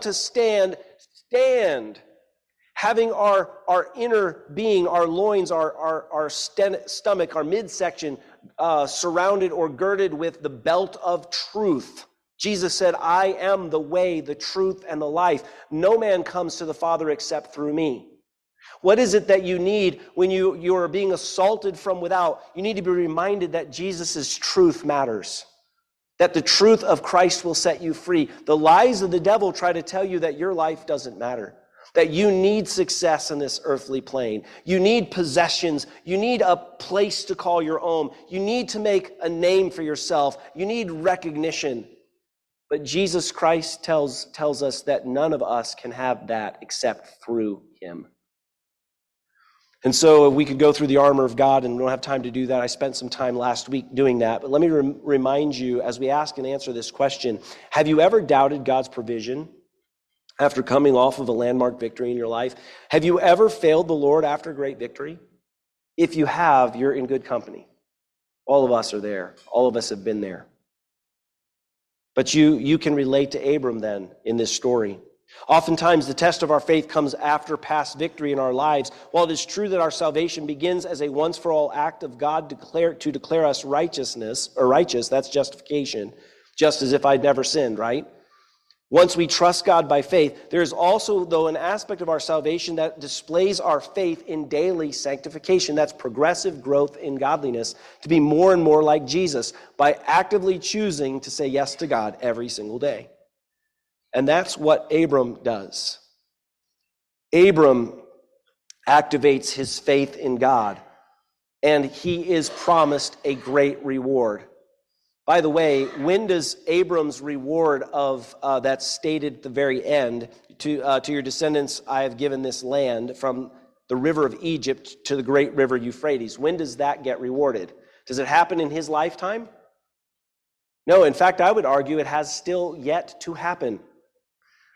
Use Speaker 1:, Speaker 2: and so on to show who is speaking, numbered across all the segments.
Speaker 1: to stand, stand. Having our, our inner being, our loins, our, our, our sten- stomach, our midsection uh, surrounded or girded with the belt of truth. Jesus said, I am the way, the truth, and the life. No man comes to the Father except through me. What is it that you need when you, you are being assaulted from without? You need to be reminded that Jesus' truth matters, that the truth of Christ will set you free. The lies of the devil try to tell you that your life doesn't matter, that you need success in this earthly plane. You need possessions. You need a place to call your own. You need to make a name for yourself. You need recognition. But Jesus Christ tells, tells us that none of us can have that except through him. And so we could go through the armor of God, and we don't have time to do that. I spent some time last week doing that. But let me rem- remind you as we ask and answer this question Have you ever doubted God's provision after coming off of a landmark victory in your life? Have you ever failed the Lord after great victory? If you have, you're in good company. All of us are there, all of us have been there. But you, you can relate to Abram then in this story. Oftentimes, the test of our faith comes after past victory in our lives. While it is true that our salvation begins as a once for all act of God declare, to declare us righteousness or righteous, that's justification, just as if I'd never sinned, right? Once we trust God by faith, there is also, though, an aspect of our salvation that displays our faith in daily sanctification. That's progressive growth in godliness to be more and more like Jesus by actively choosing to say yes to God every single day. And that's what Abram does. Abram activates his faith in God, and he is promised a great reward. By the way, when does Abram's reward of uh, stated at the very end to, uh, to your descendants, I have given this land from the river of Egypt to the great river Euphrates? When does that get rewarded? Does it happen in his lifetime? No, in fact, I would argue it has still yet to happen.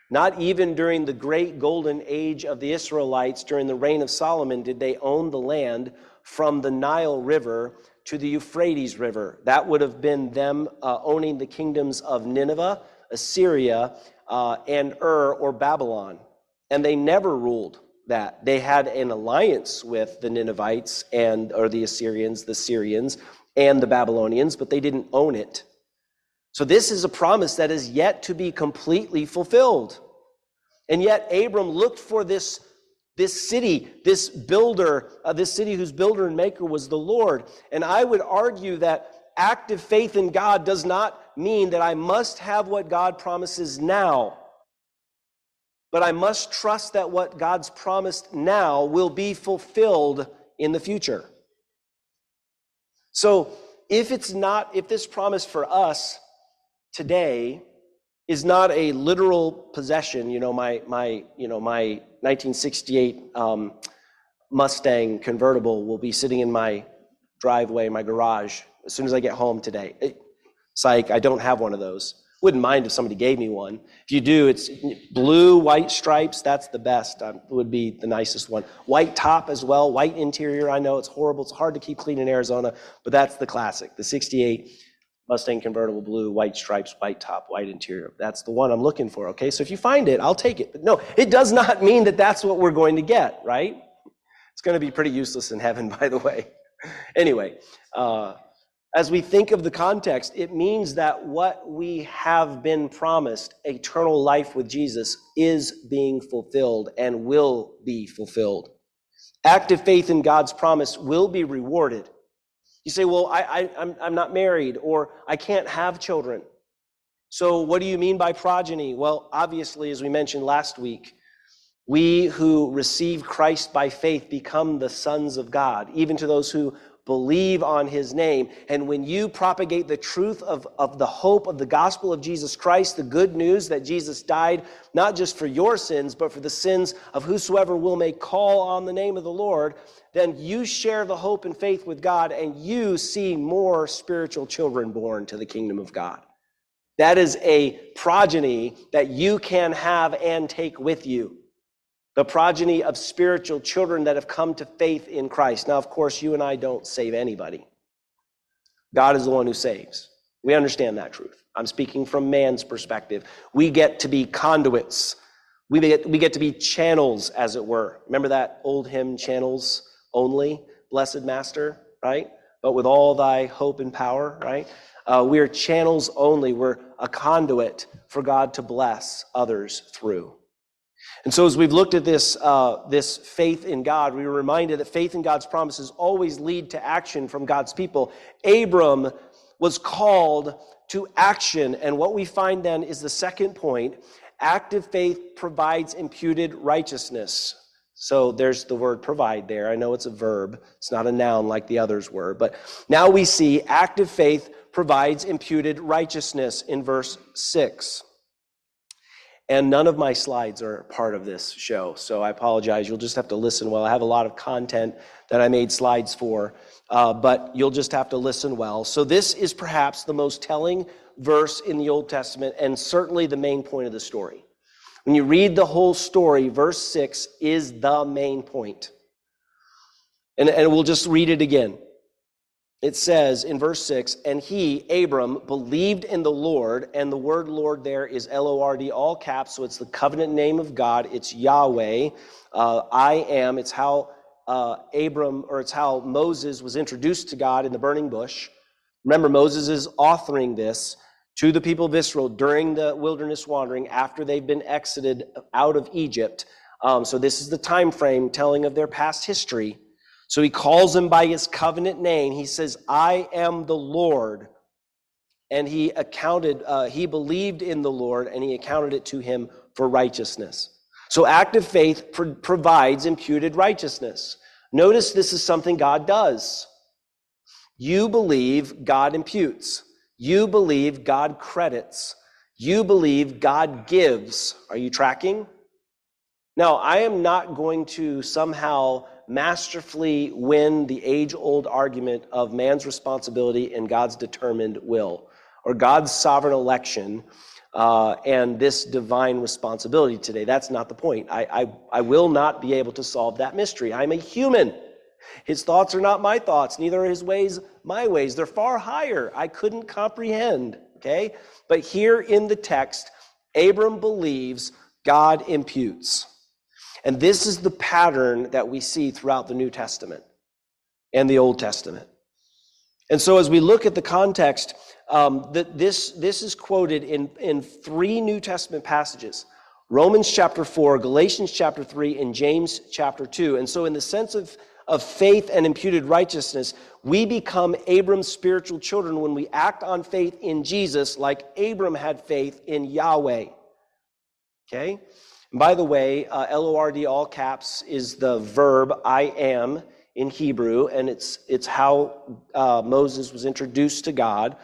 Speaker 1: Not even during the great golden age of the Israelites, during the reign of Solomon, did they own the land from the Nile River to the Euphrates River. That would have been them uh, owning the kingdoms of Nineveh, Assyria, uh, and Ur or Babylon. And they never ruled that. They had an alliance with the Ninevites and or the Assyrians, the Syrians, and the Babylonians, but they didn't own it. So this is a promise that is yet to be completely fulfilled. And yet Abram looked for this this city, this builder, uh, this city whose builder and maker was the Lord. And I would argue that active faith in God does not mean that I must have what God promises now, but I must trust that what God's promised now will be fulfilled in the future. So if it's not, if this promise for us today is not a literal possession, you know, my, my, you know, my 1968 um, Mustang convertible will be sitting in my driveway, my garage, as soon as I get home today. It, psych, I don't have one of those. Wouldn't mind if somebody gave me one. If you do, it's blue, white stripes. That's the best. Um, would be the nicest one. White top as well. White interior. I know it's horrible. It's hard to keep clean in Arizona, but that's the classic. The 68 Mustang convertible blue, white stripes, white top, white interior. That's the one I'm looking for, okay? So if you find it, I'll take it. But no, it does not mean that that's what we're going to get, right? It's going to be pretty useless in heaven, by the way. anyway, uh, as we think of the context, it means that what we have been promised, eternal life with Jesus, is being fulfilled and will be fulfilled. Active faith in God's promise will be rewarded you say, well, I, I, I'm, I'm not married or I can't have children. So, what do you mean by progeny? Well, obviously, as we mentioned last week, we who receive Christ by faith become the sons of God, even to those who believe on his name. And when you propagate the truth of, of the hope of the gospel of Jesus Christ, the good news that Jesus died not just for your sins, but for the sins of whosoever will may call on the name of the Lord, then you share the hope and faith with God and you see more spiritual children born to the kingdom of God. That is a progeny that you can have and take with you the progeny of spiritual children that have come to faith in Christ. Now, of course, you and I don't save anybody. God is the one who saves. We understand that truth. I'm speaking from man's perspective. We get to be conduits. We get, we get to be channels, as it were. Remember that old hymn, Channels Only, Blessed Master, right? But with all thy hope and power, right? Uh, we are channels only. We're a conduit for God to bless others through. And so, as we've looked at this, uh, this faith in God, we were reminded that faith in God's promises always lead to action from God's people. Abram was called to action. And what we find then is the second point active faith provides imputed righteousness. So there's the word provide there. I know it's a verb, it's not a noun like the others were. But now we see active faith provides imputed righteousness in verse 6. And none of my slides are part of this show, so I apologize. You'll just have to listen well. I have a lot of content that I made slides for, uh, but you'll just have to listen well. So, this is perhaps the most telling verse in the Old Testament and certainly the main point of the story. When you read the whole story, verse 6 is the main point. And, and we'll just read it again it says in verse 6 and he abram believed in the lord and the word lord there is l-o-r-d all caps so it's the covenant name of god it's yahweh uh, i am it's how uh, abram or it's how moses was introduced to god in the burning bush. Remember moses is authoring this to the people of israel during the wilderness wandering after they've been exited out of egypt. Um, so this is the time frame telling of their past history so he calls him by his covenant name. He says, I am the Lord. And he accounted, uh, he believed in the Lord and he accounted it to him for righteousness. So active faith pro- provides imputed righteousness. Notice this is something God does. You believe, God imputes. You believe, God credits. You believe, God gives. Are you tracking? Now, I am not going to somehow masterfully win the age old argument of man's responsibility and God's determined will, or God's sovereign election uh, and this divine responsibility today. That's not the point. I, I, I will not be able to solve that mystery. I'm a human. His thoughts are not my thoughts, neither are his ways my ways. They're far higher. I couldn't comprehend. Okay? But here in the text, Abram believes, God imputes. And this is the pattern that we see throughout the New Testament and the Old Testament. And so, as we look at the context, um, that this, this is quoted in, in three New Testament passages Romans chapter 4, Galatians chapter 3, and James chapter 2. And so, in the sense of, of faith and imputed righteousness, we become Abram's spiritual children when we act on faith in Jesus, like Abram had faith in Yahweh. Okay? By the way, uh, L O R D, all caps, is the verb I am in Hebrew, and it's, it's how uh, Moses was introduced to God.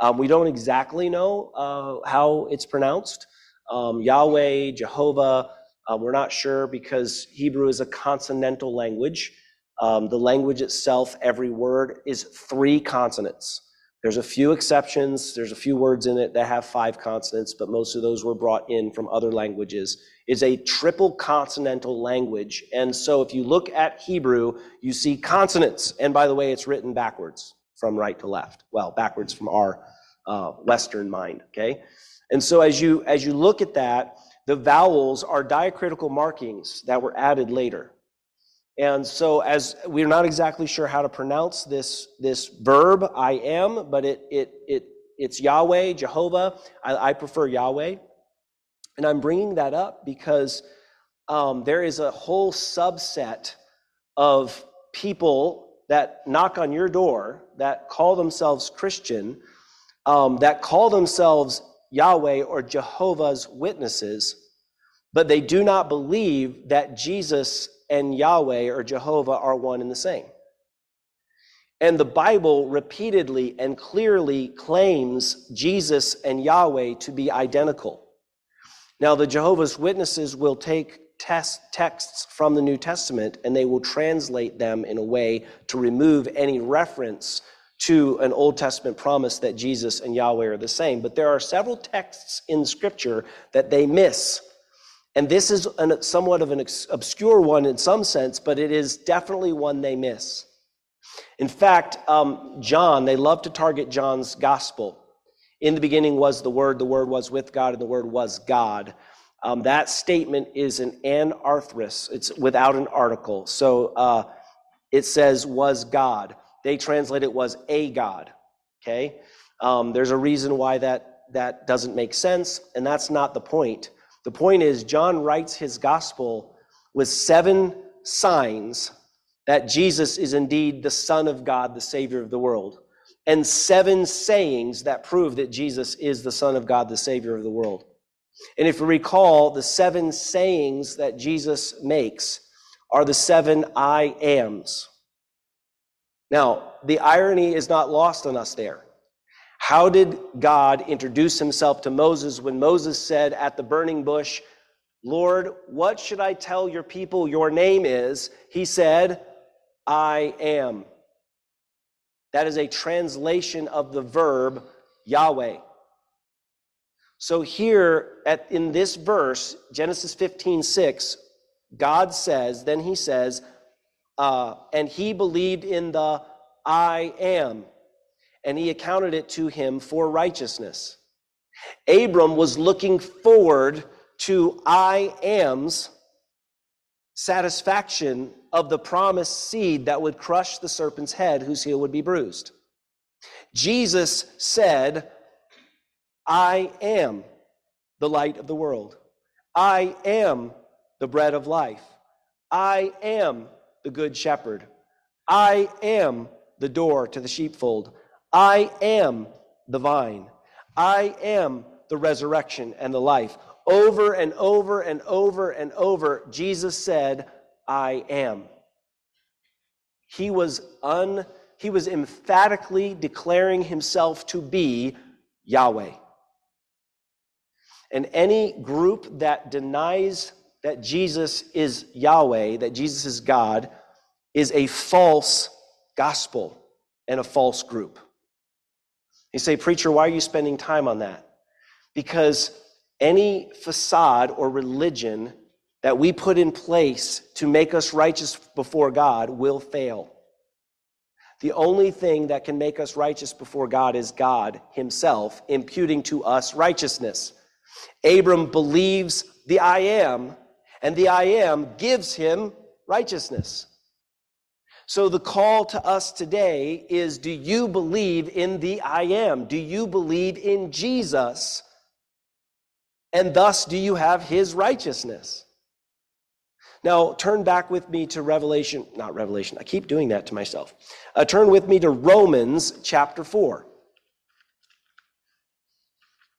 Speaker 1: Um, we don't exactly know uh, how it's pronounced. Um, Yahweh, Jehovah, um, we're not sure because Hebrew is a consonantal language. Um, the language itself, every word is three consonants. There's a few exceptions. There's a few words in it that have five consonants, but most of those were brought in from other languages. It's a triple consonantal language. And so if you look at Hebrew, you see consonants. And by the way, it's written backwards from right to left. Well, backwards from our uh, Western mind, okay? And so as you, as you look at that, the vowels are diacritical markings that were added later. And so, as we're not exactly sure how to pronounce this, this verb, I am, but it, it, it, it's Yahweh, Jehovah. I, I prefer Yahweh. And I'm bringing that up because um, there is a whole subset of people that knock on your door that call themselves Christian, um, that call themselves Yahweh or Jehovah's Witnesses, but they do not believe that Jesus and Yahweh or Jehovah are one and the same. And the Bible repeatedly and clearly claims Jesus and Yahweh to be identical. Now, the Jehovah's Witnesses will take test texts from the New Testament and they will translate them in a way to remove any reference to an Old Testament promise that Jesus and Yahweh are the same. But there are several texts in Scripture that they miss and this is an, somewhat of an obscure one in some sense, but it is definitely one they miss. In fact, um, John, they love to target John's gospel. In the beginning was the Word, the Word was with God, and the Word was God. Um, that statement is an anarthrous, it's without an article. So uh, it says was God. They translate it was a God. Okay? Um, there's a reason why that, that doesn't make sense, and that's not the point. The point is, John writes his gospel with seven signs that Jesus is indeed the Son of God, the Savior of the world, and seven sayings that prove that Jesus is the Son of God, the Savior of the world. And if you recall, the seven sayings that Jesus makes are the seven I ams. Now, the irony is not lost on us there. How did God introduce himself to Moses when Moses said at the burning bush, Lord, what should I tell your people your name is? He said, I am. That is a translation of the verb Yahweh. So here at, in this verse, Genesis 15, 6, God says, then he says, uh, and he believed in the I am, and he accounted it to him for righteousness. Abram was looking forward to I am's satisfaction of the promised seed that would crush the serpent's head, whose heel would be bruised. Jesus said, I am the light of the world. I am the bread of life. I am the good shepherd. I am the door to the sheepfold. I am the vine. I am the resurrection and the life. Over and over and over and over, Jesus said, I am. He was un he was emphatically declaring himself to be Yahweh. And any group that denies that Jesus is Yahweh, that Jesus is God, is a false gospel and a false group. You say, Preacher, why are you spending time on that? Because any facade or religion that we put in place to make us righteous before God will fail. The only thing that can make us righteous before God is God Himself imputing to us righteousness. Abram believes the I am, and the I am gives him righteousness. So the call to us today is do you believe in the I am? Do you believe in Jesus? And thus do you have his righteousness? Now, turn back with me to Revelation, not Revelation, I keep doing that to myself. Uh, turn with me to Romans chapter 4.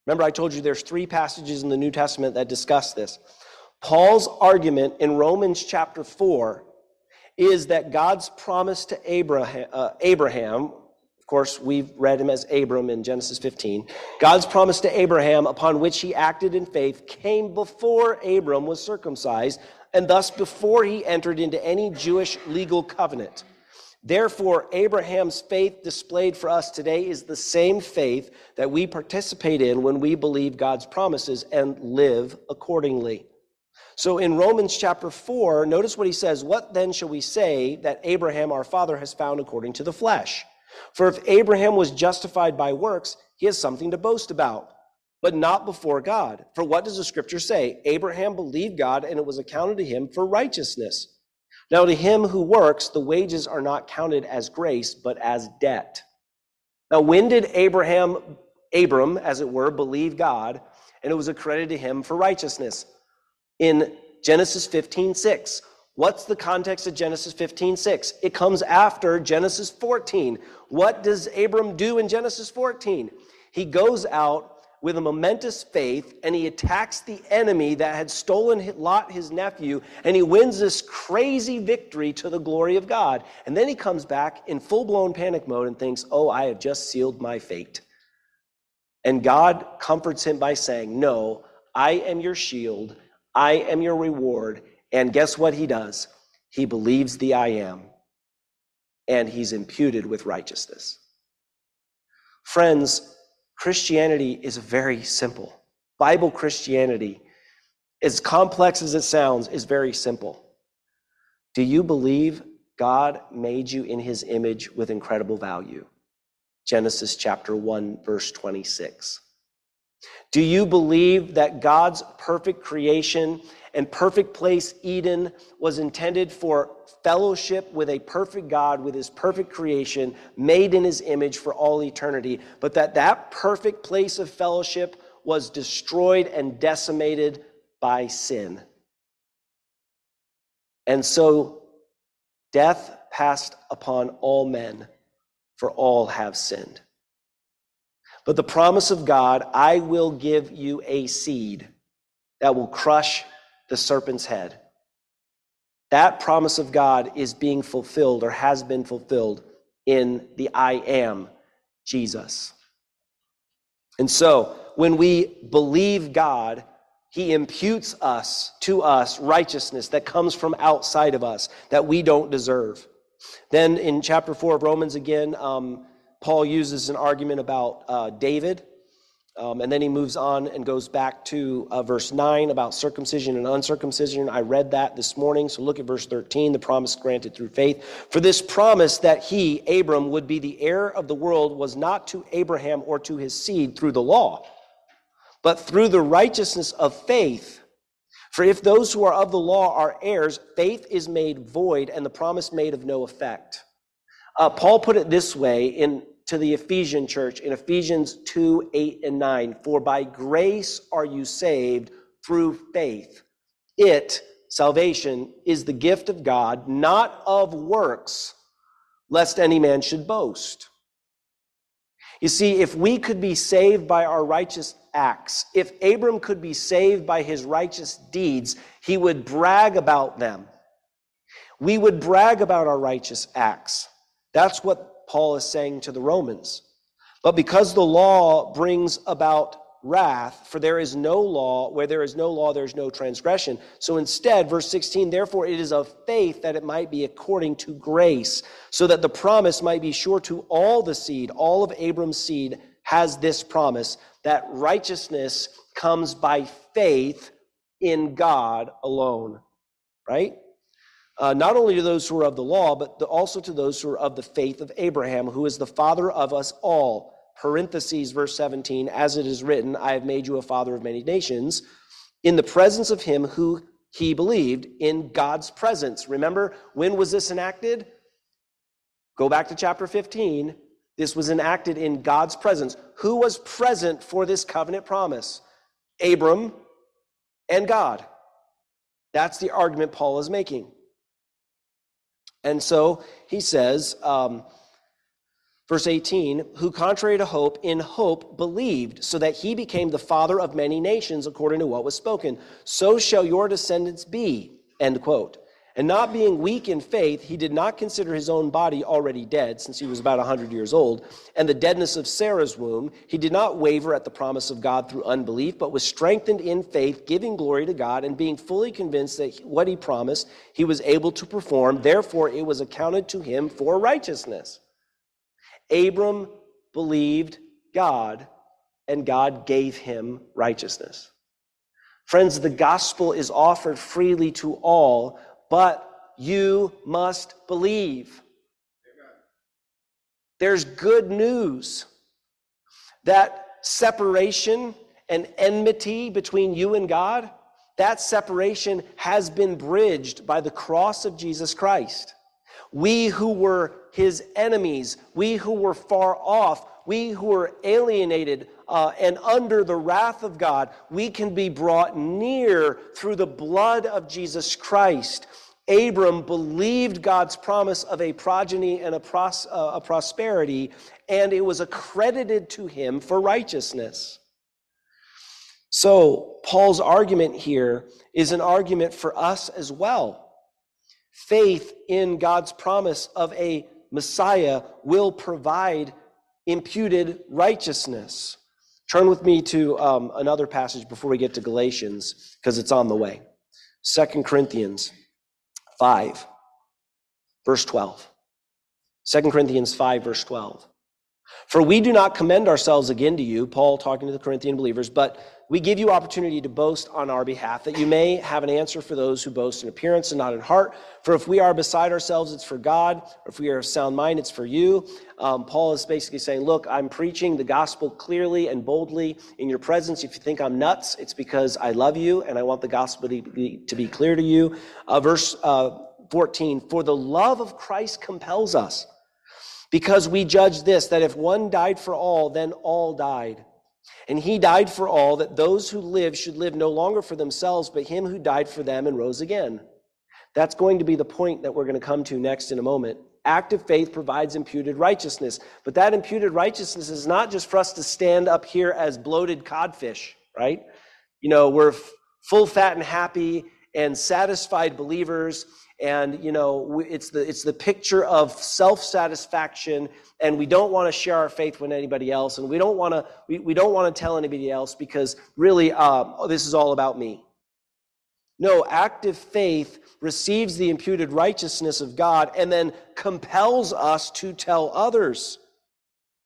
Speaker 1: Remember, I told you there's three passages in the New Testament that discuss this. Paul's argument in Romans chapter 4 is that God's promise to Abraham, uh, Abraham, of course, we've read him as Abram in Genesis 15. God's promise to Abraham, upon which he acted in faith, came before Abram was circumcised, and thus before he entered into any Jewish legal covenant. Therefore, Abraham's faith displayed for us today is the same faith that we participate in when we believe God's promises and live accordingly. So in Romans chapter 4, notice what he says What then shall we say that Abraham our father has found according to the flesh? For if Abraham was justified by works, he has something to boast about, but not before God. For what does the scripture say? Abraham believed God, and it was accounted to him for righteousness. Now, to him who works, the wages are not counted as grace, but as debt. Now, when did Abraham, Abram, as it were, believe God, and it was accredited to him for righteousness? In Genesis 15, 6. What's the context of Genesis 15, 6? It comes after Genesis 14. What does Abram do in Genesis 14? He goes out with a momentous faith and he attacks the enemy that had stolen Lot, his nephew, and he wins this crazy victory to the glory of God. And then he comes back in full blown panic mode and thinks, Oh, I have just sealed my fate. And God comforts him by saying, No, I am your shield, I am your reward. And guess what he does? He believes the I am, and he's imputed with righteousness. Friends, Christianity is very simple. Bible Christianity, as complex as it sounds, is very simple. Do you believe God made you in his image with incredible value? Genesis chapter 1, verse 26. Do you believe that God's perfect creation and perfect place, Eden, was intended for fellowship with a perfect God, with his perfect creation, made in his image for all eternity, but that that perfect place of fellowship was destroyed and decimated by sin? And so death passed upon all men, for all have sinned. But the promise of God, I will give you a seed that will crush the serpent's head. That promise of God is being fulfilled or has been fulfilled in the I am, Jesus. And so, when we believe God, he imputes us to us righteousness that comes from outside of us that we don't deserve. Then in chapter 4 of Romans again, um, Paul uses an argument about uh, David. Um, and then he moves on and goes back to uh, verse 9 about circumcision and uncircumcision. I read that this morning. So look at verse 13, the promise granted through faith. For this promise that he, Abram, would be the heir of the world was not to Abraham or to his seed through the law but through the righteousness of faith. For if those who are of the law are heirs, faith is made void and the promise made of no effect. Uh, Paul put it this way in to the Ephesian church in Ephesians 2 8 and 9 For by grace are you saved through faith. It, salvation, is the gift of God, not of works, lest any man should boast. You see, if we could be saved by our righteous acts. If Abram could be saved by his righteous deeds, he would brag about them. We would brag about our righteous acts. That's what Paul is saying to the Romans. But because the law brings about wrath, for there is no law, where there is no law, there is no transgression. So instead, verse 16, therefore it is of faith that it might be according to grace, so that the promise might be sure to all the seed, all of Abram's seed has this promise that righteousness comes by faith in God alone, right? Uh, not only to those who are of the law, but also to those who are of the faith of Abraham, who is the father of us all. Parentheses, verse 17, as it is written, I have made you a father of many nations, in the presence of him who he believed, in God's presence. Remember, when was this enacted? Go back to chapter 15. This was enacted in God's presence. Who was present for this covenant promise? Abram and God. That's the argument Paul is making. And so he says, um, verse 18, who contrary to hope, in hope believed, so that he became the father of many nations according to what was spoken. So shall your descendants be. End quote. And not being weak in faith, he did not consider his own body already dead, since he was about a 100 years old, and the deadness of Sarah's womb. He did not waver at the promise of God through unbelief, but was strengthened in faith, giving glory to God, and being fully convinced that what he promised he was able to perform. Therefore, it was accounted to him for righteousness. Abram believed God, and God gave him righteousness. Friends, the gospel is offered freely to all but you must believe. There's good news that separation and enmity between you and God, that separation has been bridged by the cross of Jesus Christ. We who were his enemies, we who were far off, we who were alienated uh, and under the wrath of God, we can be brought near through the blood of Jesus Christ. Abram believed God's promise of a progeny and a, pros, uh, a prosperity, and it was accredited to him for righteousness. So, Paul's argument here is an argument for us as well. Faith in God's promise of a Messiah will provide imputed righteousness. Turn with me to um, another passage before we get to Galatians, because it's on the way. Second Corinthians 5, verse 12. 2 Corinthians 5, verse 12. For we do not commend ourselves again to you, Paul talking to the Corinthian believers, but we give you opportunity to boast on our behalf, that you may have an answer for those who boast in appearance and not in heart. For if we are beside ourselves, it's for God. Or if we are of sound mind, it's for you. Um, Paul is basically saying, Look, I'm preaching the gospel clearly and boldly in your presence. If you think I'm nuts, it's because I love you and I want the gospel to be, to be clear to you. Uh, verse uh, 14 For the love of Christ compels us, because we judge this, that if one died for all, then all died. And he died for all, that those who live should live no longer for themselves, but him who died for them and rose again. That's going to be the point that we're going to come to next in a moment. Active faith provides imputed righteousness. But that imputed righteousness is not just for us to stand up here as bloated codfish, right? You know, we're full, fat, and happy and satisfied believers and you know it's the it's the picture of self-satisfaction and we don't want to share our faith with anybody else and we don't want to we, we don't want to tell anybody else because really um, this is all about me. No active faith receives the imputed righteousness of god and then compels us to tell others.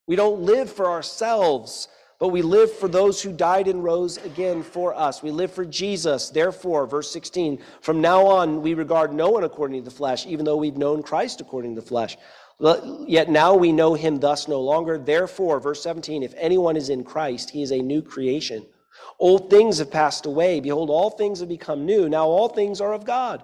Speaker 1: We don't live for ourselves but we live for those who died and rose again for us. We live for Jesus. Therefore, verse 16, from now on, we regard no one according to the flesh, even though we've known Christ according to the flesh. Yet now we know him thus no longer. Therefore, verse 17, if anyone is in Christ, he is a new creation. Old things have passed away. Behold, all things have become new. Now all things are of God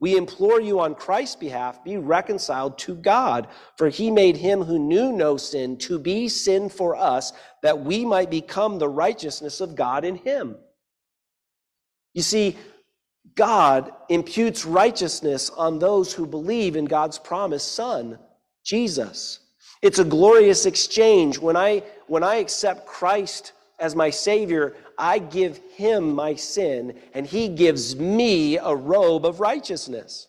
Speaker 1: We implore you on Christ's behalf, be reconciled to God, for he made him who knew no sin to be sin for us, that we might become the righteousness of God in him. You see, God imputes righteousness on those who believe in God's promised Son, Jesus. It's a glorious exchange. When I, when I accept Christ as my Savior, I give him my sin, and he gives me a robe of righteousness.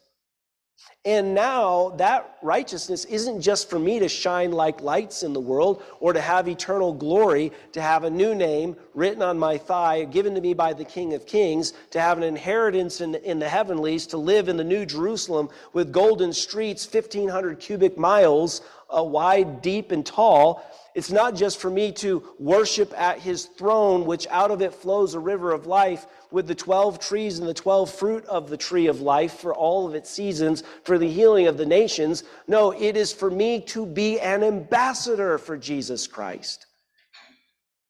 Speaker 1: And now that righteousness isn't just for me to shine like lights in the world or to have eternal glory, to have a new name written on my thigh, given to me by the King of Kings, to have an inheritance in, in the heavenlies, to live in the New Jerusalem with golden streets, 1,500 cubic miles uh, wide, deep, and tall. It's not just for me to worship at his throne, which out of it flows a river of life with the 12 trees and the 12 fruit of the tree of life for all of its seasons, for the healing of the nations. No, it is for me to be an ambassador for Jesus Christ.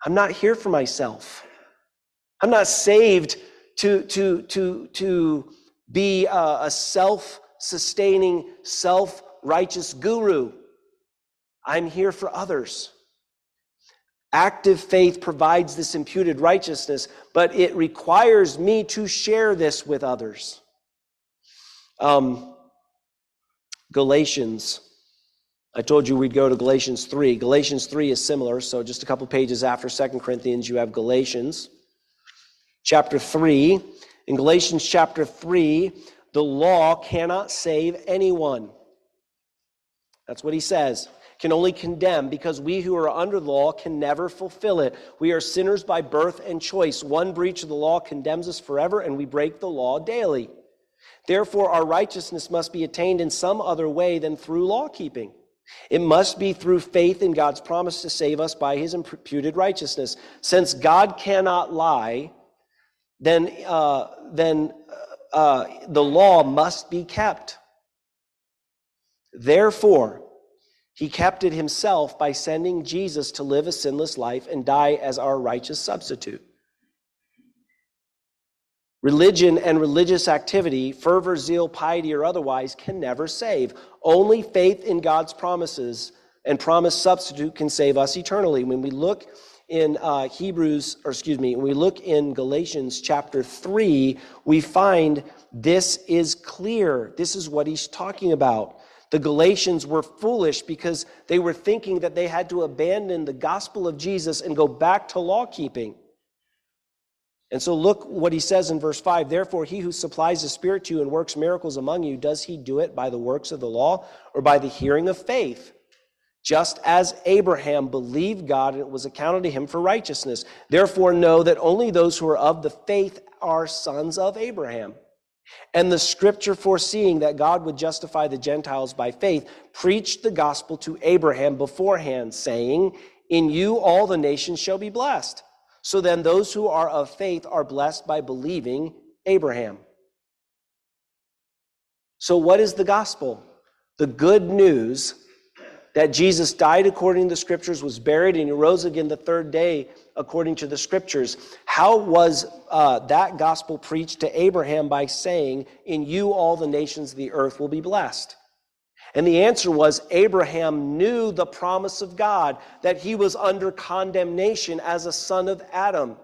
Speaker 1: I'm not here for myself. I'm not saved to, to, to, to be a, a self sustaining, self righteous guru. I'm here for others. Active faith provides this imputed righteousness, but it requires me to share this with others. Um, Galatians. I told you we'd go to Galatians 3. Galatians 3 is similar, so just a couple pages after Second Corinthians, you have Galatians chapter 3. In Galatians chapter 3, the law cannot save anyone. That's what he says can only condemn because we who are under the law can never fulfill it. We are sinners by birth and choice. One breach of the law condemns us forever, and we break the law daily. Therefore, our righteousness must be attained in some other way than through law keeping. It must be through faith in God's promise to save us by his imputed righteousness. Since God cannot lie, then, uh, then uh, the law must be kept. Therefore, he kept it himself by sending Jesus to live a sinless life and die as our righteous substitute. Religion and religious activity, fervor, zeal, piety, or otherwise, can never save. Only faith in God's promises and promised substitute can save us eternally. When we look in uh, Hebrews, or excuse me, when we look in Galatians chapter 3, we find this is clear. This is what he's talking about. The Galatians were foolish because they were thinking that they had to abandon the gospel of Jesus and go back to law keeping. And so look what he says in verse 5 Therefore, he who supplies the Spirit to you and works miracles among you, does he do it by the works of the law or by the hearing of faith? Just as Abraham believed God and it was accounted to him for righteousness. Therefore, know that only those who are of the faith are sons of Abraham. And the scripture foreseeing that God would justify the Gentiles by faith preached the gospel to Abraham beforehand, saying, In you all the nations shall be blessed. So then, those who are of faith are blessed by believing Abraham. So, what is the gospel? The good news that Jesus died according to the scriptures, was buried, and he rose again the third day according to the scriptures. How was uh, that gospel preached to Abraham by saying, In you all the nations of the earth will be blessed? And the answer was Abraham knew the promise of God that he was under condemnation as a son of Adam.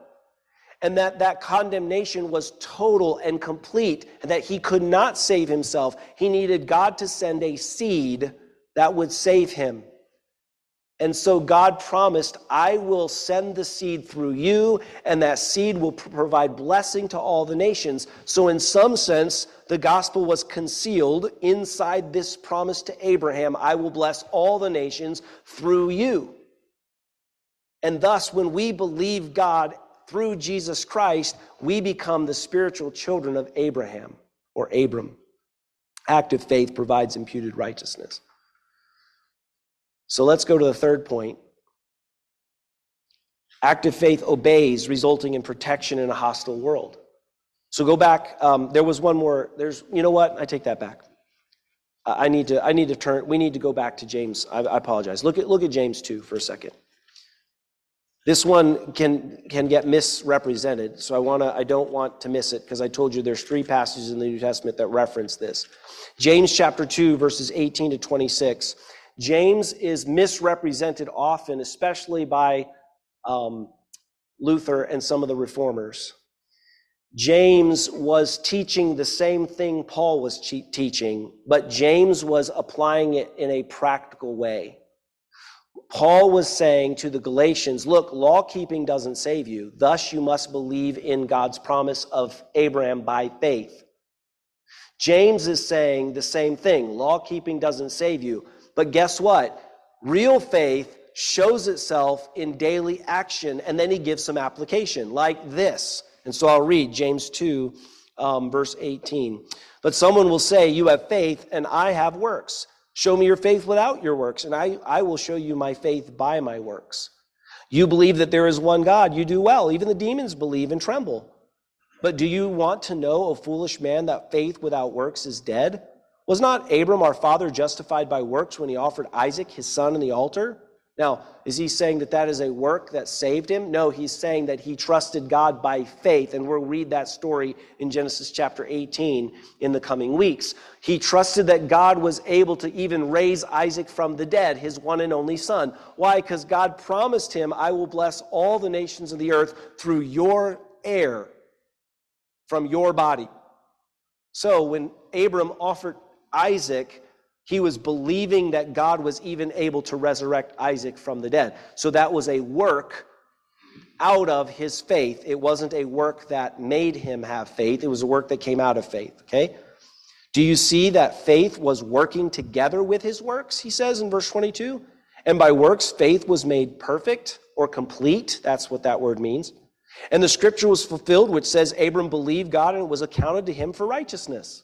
Speaker 1: And that that condemnation was total and complete, and that he could not save himself. He needed God to send a seed that would save him. And so God promised, I will send the seed through you, and that seed will provide blessing to all the nations. So, in some sense, the gospel was concealed inside this promise to Abraham I will bless all the nations through you. And thus, when we believe God through Jesus Christ, we become the spiritual children of Abraham or Abram. Active faith provides imputed righteousness. So let's go to the third point. Active faith obeys, resulting in protection in a hostile world. So go back. Um, there was one more. There's, you know what? I take that back. I need to. I need to turn. We need to go back to James. I, I apologize. Look at look at James two for a second. This one can can get misrepresented, so I wanna. I don't want to miss it because I told you there's three passages in the New Testament that reference this. James chapter two verses 18 to 26. James is misrepresented often, especially by um, Luther and some of the reformers. James was teaching the same thing Paul was teaching, but James was applying it in a practical way. Paul was saying to the Galatians, look, law keeping doesn't save you. Thus, you must believe in God's promise of Abraham by faith. James is saying the same thing. Law keeping doesn't save you. But guess what? Real faith shows itself in daily action, and then he gives some application, like this. And so I'll read James 2, um, verse 18. But someone will say, You have faith, and I have works. Show me your faith without your works, and I, I will show you my faith by my works. You believe that there is one God. You do well. Even the demons believe and tremble. But do you want to know, O foolish man, that faith without works is dead? Was not Abram, our father, justified by works when he offered Isaac, his son, on the altar? Now, is he saying that that is a work that saved him? No, he's saying that he trusted God by faith. And we'll read that story in Genesis chapter 18 in the coming weeks. He trusted that God was able to even raise Isaac from the dead, his one and only son. Why? Because God promised him, I will bless all the nations of the earth through your heir from your body. So when Abram offered Isaac, he was believing that God was even able to resurrect Isaac from the dead. So that was a work out of his faith. It wasn't a work that made him have faith, it was a work that came out of faith, okay? Do you see that faith was working together with his works? He says in verse 22. And by works, faith was made perfect or complete. That's what that word means. And the scripture was fulfilled, which says, Abram believed God and it was accounted to him for righteousness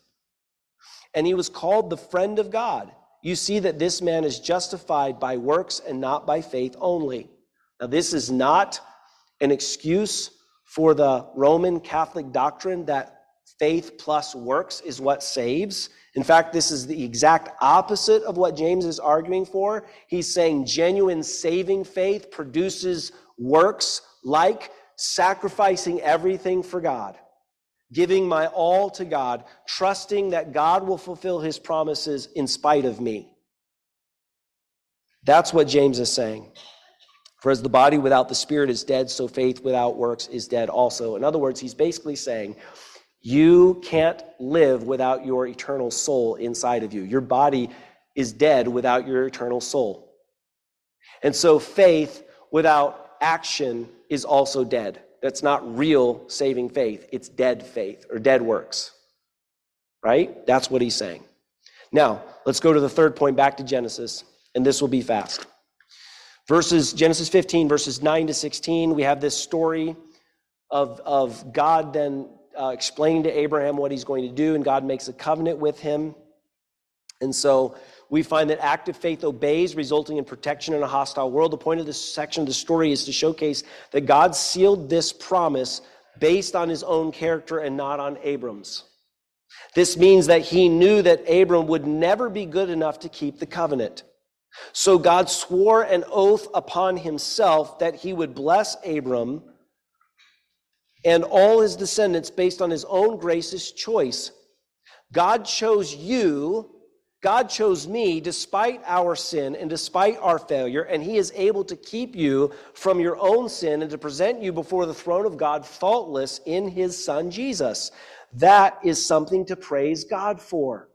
Speaker 1: and he was called the friend of God. You see that this man is justified by works and not by faith only. Now, this is not an excuse for the Roman Catholic doctrine that faith plus works is what saves. In fact, this is the exact opposite of what James is arguing for. He's saying genuine saving faith produces works like sacrificing everything for God giving my all to God, trusting that God will fulfill his promises in spite of me. That's what James is saying. For as the body without the spirit is dead, so faith without works is dead also. In other words, he's basically saying, you can't live without your eternal soul inside of you. Your body is dead without your eternal soul. And so faith without action is also dead. That's not real saving faith. It's dead faith or dead works. Right? That's what he's saying. Now, let's go to the third point back to Genesis, and this will be fast. Verses Genesis 15, verses 9 to 16, we have this story of, of God then uh, explaining to Abraham what he's going to do, and God makes a covenant with him. And so we find that active faith obeys, resulting in protection in a hostile world. The point of this section of the story is to showcase that God sealed this promise based on his own character and not on Abram's. This means that he knew that Abram would never be good enough to keep the covenant. So God swore an oath upon himself that he would bless Abram and all his descendants based on his own gracious choice. God chose you, God chose me despite our sin and despite our failure, and he is able to keep you from your own sin and to present you before the throne of God faultless in his son Jesus. That is something to praise God for.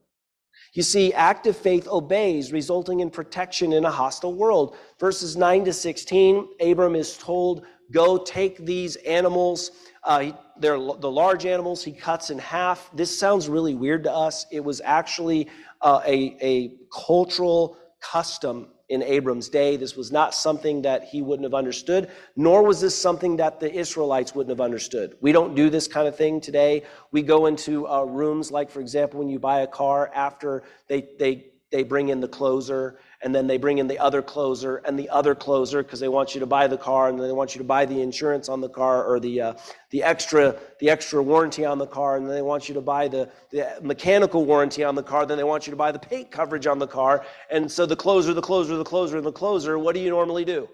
Speaker 1: You see, active faith obeys, resulting in protection in a hostile world. Verses 9 to 16, Abram is told, Go take these animals. Uh, they're the large animals he cuts in half. This sounds really weird to us. It was actually uh, a, a cultural custom in Abram's day. This was not something that he wouldn't have understood, nor was this something that the Israelites wouldn't have understood. We don't do this kind of thing today. We go into uh, rooms like, for example, when you buy a car after they, they, they bring in the closer and then they bring in the other closer and the other closer because they want you to buy the car and then they want you to buy the insurance on the car or the uh, the extra the extra warranty on the car and then they want you to buy the, the mechanical warranty on the car then they want you to buy the paint coverage on the car. And so the closer the closer the closer and the closer what do you normally do?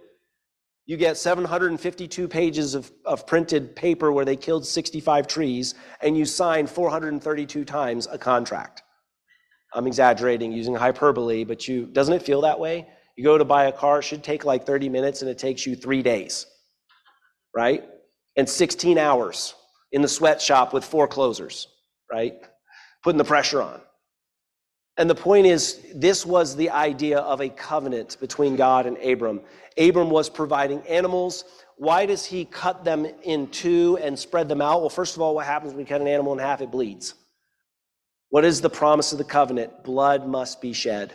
Speaker 1: You get 752 pages of, of printed paper where they killed 65 trees and you sign 432 times a contract I'm exaggerating using hyperbole, but you doesn't it feel that way? You go to buy a car, should take like 30 minutes and it takes you three days, right? And 16 hours in the sweatshop with four closers, right? Putting the pressure on. And the point is, this was the idea of a covenant between God and Abram. Abram was providing animals. Why does he cut them in two and spread them out? Well, first of all, what happens when you cut an animal in half? It bleeds. What is the promise of the covenant? Blood must be shed.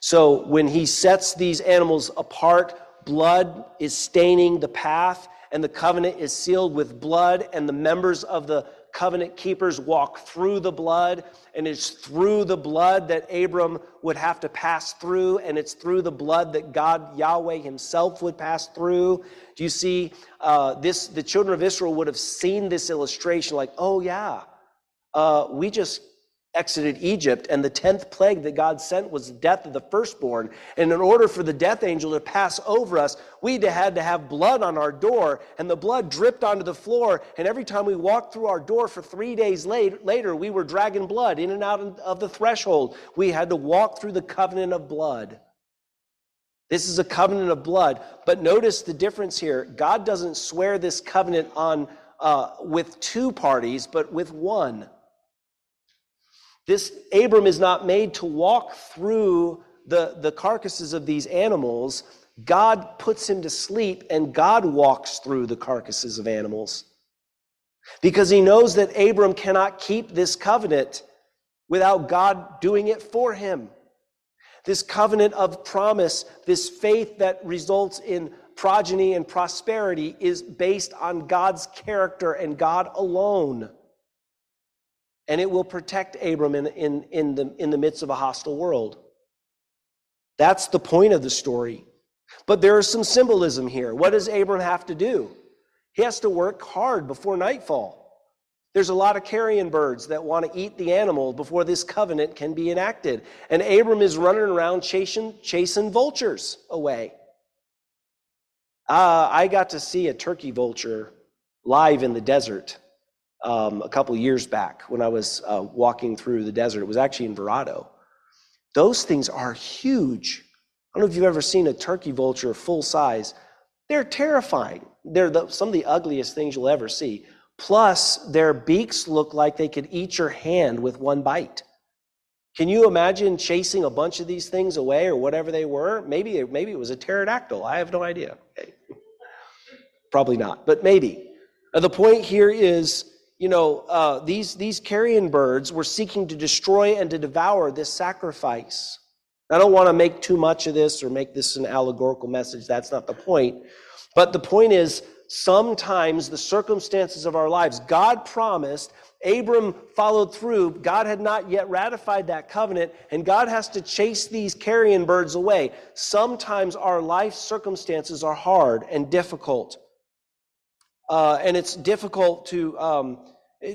Speaker 1: So when he sets these animals apart, blood is staining the path, and the covenant is sealed with blood, and the members of the covenant keepers walk through the blood, and it's through the blood that Abram would have to pass through, and it's through the blood that God, Yahweh Himself, would pass through. Do you see uh, this? The children of Israel would have seen this illustration, like, oh, yeah, uh, we just exited Egypt, and the 10th plague that God sent was the death of the firstborn. And in order for the death angel to pass over us, we had to have blood on our door, and the blood dripped onto the floor. And every time we walked through our door for three days later, we were dragging blood in and out of the threshold. We had to walk through the covenant of blood. This is a covenant of blood. But notice the difference here. God doesn't swear this covenant on uh, with two parties, but with one. This Abram is not made to walk through the, the carcasses of these animals. God puts him to sleep, and God walks through the carcasses of animals. Because he knows that Abram cannot keep this covenant without God doing it for him. This covenant of promise, this faith that results in progeny and prosperity, is based on God's character and God alone and it will protect Abram in, in, in, the, in the midst of a hostile world. That's the point of the story. But there is some symbolism here. What does Abram have to do? He has to work hard before nightfall. There's a lot of carrion birds that want to eat the animal before this covenant can be enacted. And Abram is running around chasing, chasing vultures away. Uh, I got to see a turkey vulture live in the desert a couple years back when I was uh, walking through the desert. It was actually in Verrado. Those things are huge. I don't know if you've ever seen a turkey vulture full size. They're terrifying. They're the, some of the ugliest things you'll ever see. Plus, their beaks look like they could eat your hand with one bite. Can you imagine chasing a bunch of these things away or whatever they were? Maybe, maybe it was a pterodactyl. I have no idea. Okay. Probably not, but maybe. The point here is, you know, uh, these, these carrion birds were seeking to destroy and to devour this sacrifice. I don't want to make too much of this or make this an allegorical message. That's not the point. But the point is, sometimes the circumstances of our lives, God promised, Abram followed through. God had not yet ratified that covenant, and God has to chase these carrion birds away. Sometimes our life circumstances are hard and difficult. Uh, and it's difficult to um,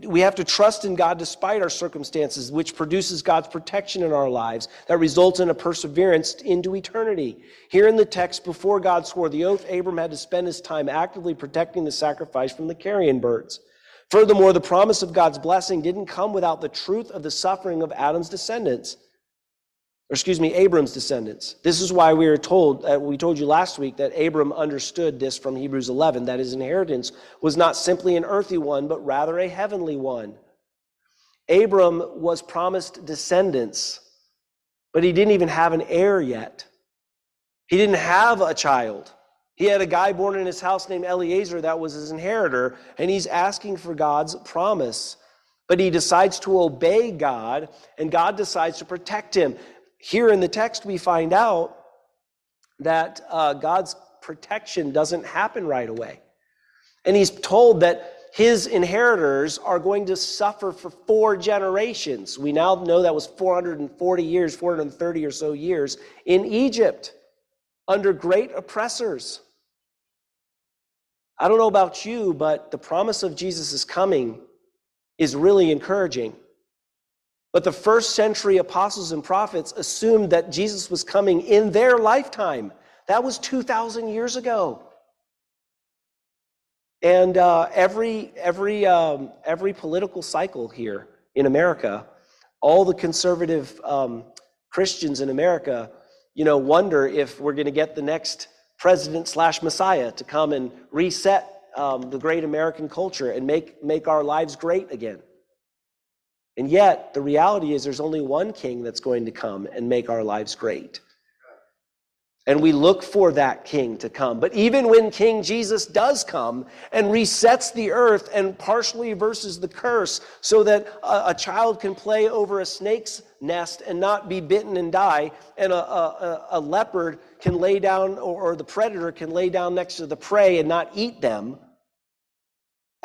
Speaker 1: we have to trust in God despite our circumstances, which produces God's protection in our lives that results in a perseverance into eternity. Here in the text, before God swore the oath, Abram had to spend his time actively protecting the sacrifice from the carrion birds. Furthermore, the promise of God's blessing didn't come without the truth of the suffering of Adam's descendants or excuse me, Abram's descendants. This is why we are told, uh, we told you last week that Abram understood this from Hebrews 11, that his inheritance was not simply an earthly one, but rather a heavenly one. Abram was promised descendants, but he didn't even have an heir yet. He didn't have a child. He had a guy born in his house named Eliezer that was his inheritor, and he's asking for God's promise. But he decides to obey God, and God decides to protect him. Here in the text, we find out that uh, God's protection doesn't happen right away. And he's told that his inheritors are going to suffer for four generations. We now know that was 440 years, 430 or so years in Egypt under great oppressors. I don't know about you, but the promise of Jesus' coming is really encouraging. But the first century apostles and prophets assumed that Jesus was coming in their lifetime. That was 2,000 years ago. And uh, every, every, um, every political cycle here in America, all the conservative um, Christians in America, you know, wonder if we're going to get the next president slash Messiah to come and reset um, the great American culture and make, make our lives great again. And yet, the reality is there's only one king that's going to come and make our lives great. And we look for that king to come. But even when King Jesus does come and resets the earth and partially reverses the curse so that a, a child can play over a snake's nest and not be bitten and die, and a, a, a leopard can lay down, or, or the predator can lay down next to the prey and not eat them,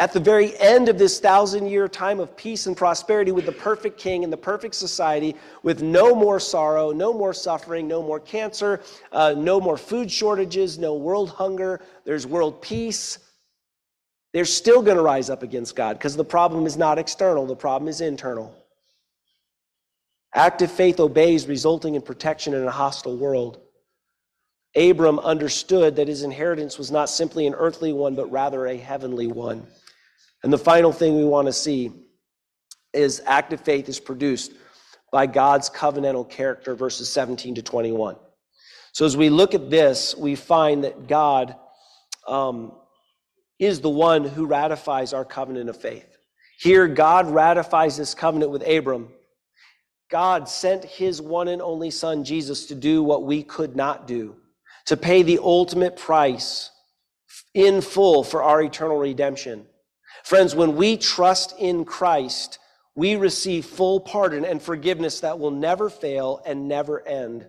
Speaker 1: at the very end of this thousand year time of peace and prosperity with the perfect king and the perfect society, with no more sorrow, no more suffering, no more cancer, uh, no more food shortages, no world hunger, there's world peace. They're still going to rise up against God because the problem is not external, the problem is internal. Active faith obeys, resulting in protection in a hostile world. Abram understood that his inheritance was not simply an earthly one, but rather a heavenly one. And the final thing we want to see is active faith is produced by God's covenantal character, verses 17 to 21. So as we look at this, we find that God um, is the one who ratifies our covenant of faith. Here, God ratifies this covenant with Abram. God sent his one and only son, Jesus, to do what we could not do, to pay the ultimate price in full for our eternal redemption. Friends, when we trust in Christ, we receive full pardon and forgiveness that will never fail and never end.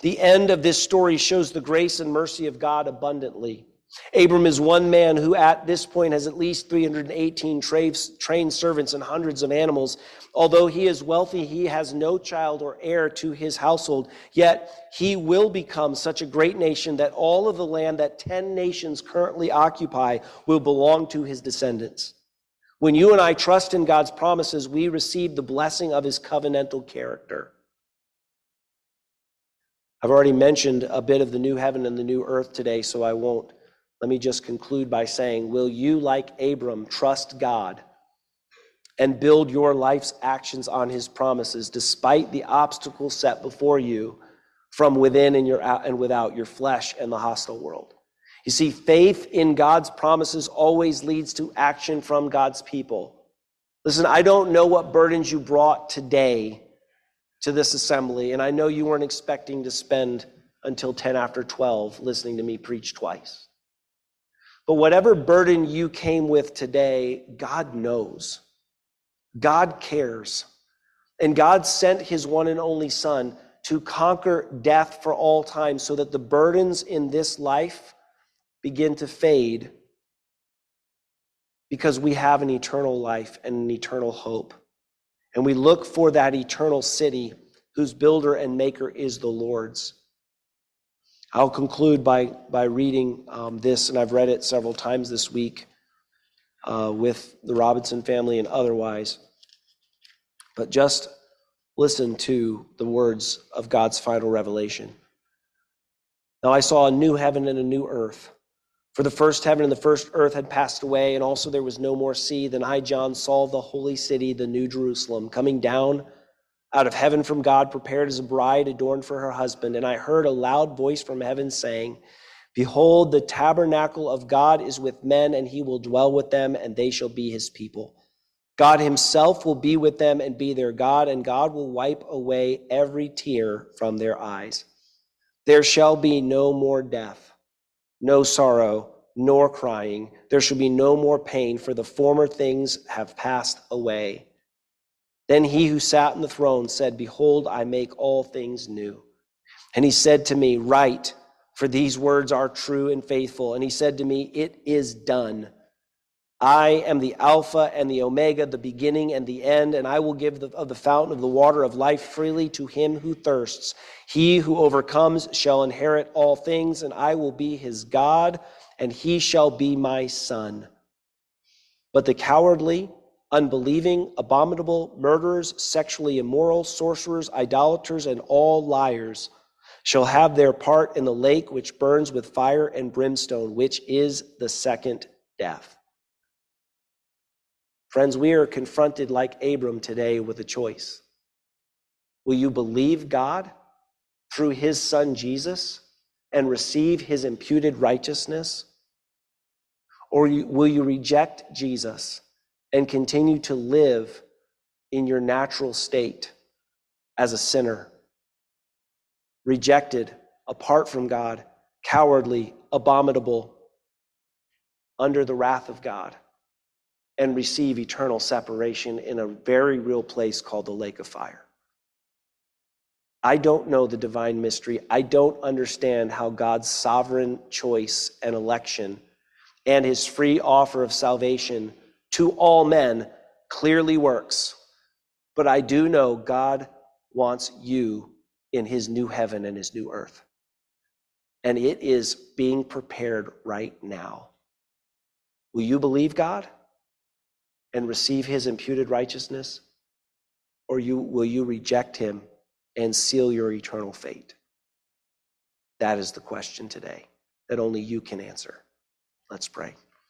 Speaker 1: The end of this story shows the grace and mercy of God abundantly. Abram is one man who at this point has at least 318 trained servants and hundreds of animals. Although he is wealthy, he has no child or heir to his household. Yet he will become such a great nation that all of the land that 10 nations currently occupy will belong to his descendants. When you and I trust in God's promises, we receive the blessing of his covenantal character. I've already mentioned a bit of the new heaven and the new earth today, so I won't let me just conclude by saying, Will you, like Abram, trust God and build your life's actions on his promises despite the obstacles set before you from within and, your, and without your flesh and the hostile world? You see, faith in God's promises always leads to action from God's people. Listen, I don't know what burdens you brought today to this assembly, and I know you weren't expecting to spend until 10 after 12 listening to me preach twice. But whatever burden you came with today, God knows. God cares. And God sent his one and only Son to conquer death for all time so that the burdens in this life begin to fade because we have an eternal life and an eternal hope. And we look for that eternal city whose builder and maker is the Lord's. I'll conclude by, by reading um, this, and I've read it several times this week uh, with the Robinson family and otherwise. But just listen to the words of God's final revelation. Now I saw a new heaven and a new earth. For the first heaven and the first earth had passed away, and also there was no more sea. Then I, John, saw the holy city, the new Jerusalem, coming down out of heaven from God, prepared as a bride adorned for her husband. And I heard a loud voice from heaven saying, Behold, the tabernacle of God is with men, and he will dwell with them, and they shall be his people. God himself will be with them and be their God, and God will wipe away every tear from their eyes. There shall be no more death no sorrow, nor crying. There shall be no more pain, for the former things have passed away. Then he who sat on the throne said, Behold, I make all things new. And he said to me, Write, for these words are true and faithful. And he said to me, It is done. I am the Alpha and the Omega, the beginning and the end, and I will give the, of the fountain of the water of life freely to him who thirsts. He who overcomes shall inherit all things, and I will be his God, and he shall be my son. But the cowardly, unbelieving, abominable, murderers, sexually immoral, sorcerers, idolaters, and all liars shall have their part in the lake which burns with fire and brimstone, which is the second death. Friends, we are confronted like Abram today with a choice. Will you believe God through his son Jesus and receive his imputed righteousness? Or will you reject Jesus and continue to live in your natural state as a sinner, rejected, apart from God, cowardly, abominable, under the wrath of God? and receive eternal separation in a very real place called the lake of fire. I don't know the divine mystery. I don't understand how God's sovereign choice and election and his free offer of salvation to all men clearly works. But I do know God wants you in his new heaven and his new earth. And it is being prepared right now. Will you believe God? and receive his imputed righteousness? Or you, will you reject him and seal your eternal fate? That is the question today that only you can answer. Let's pray.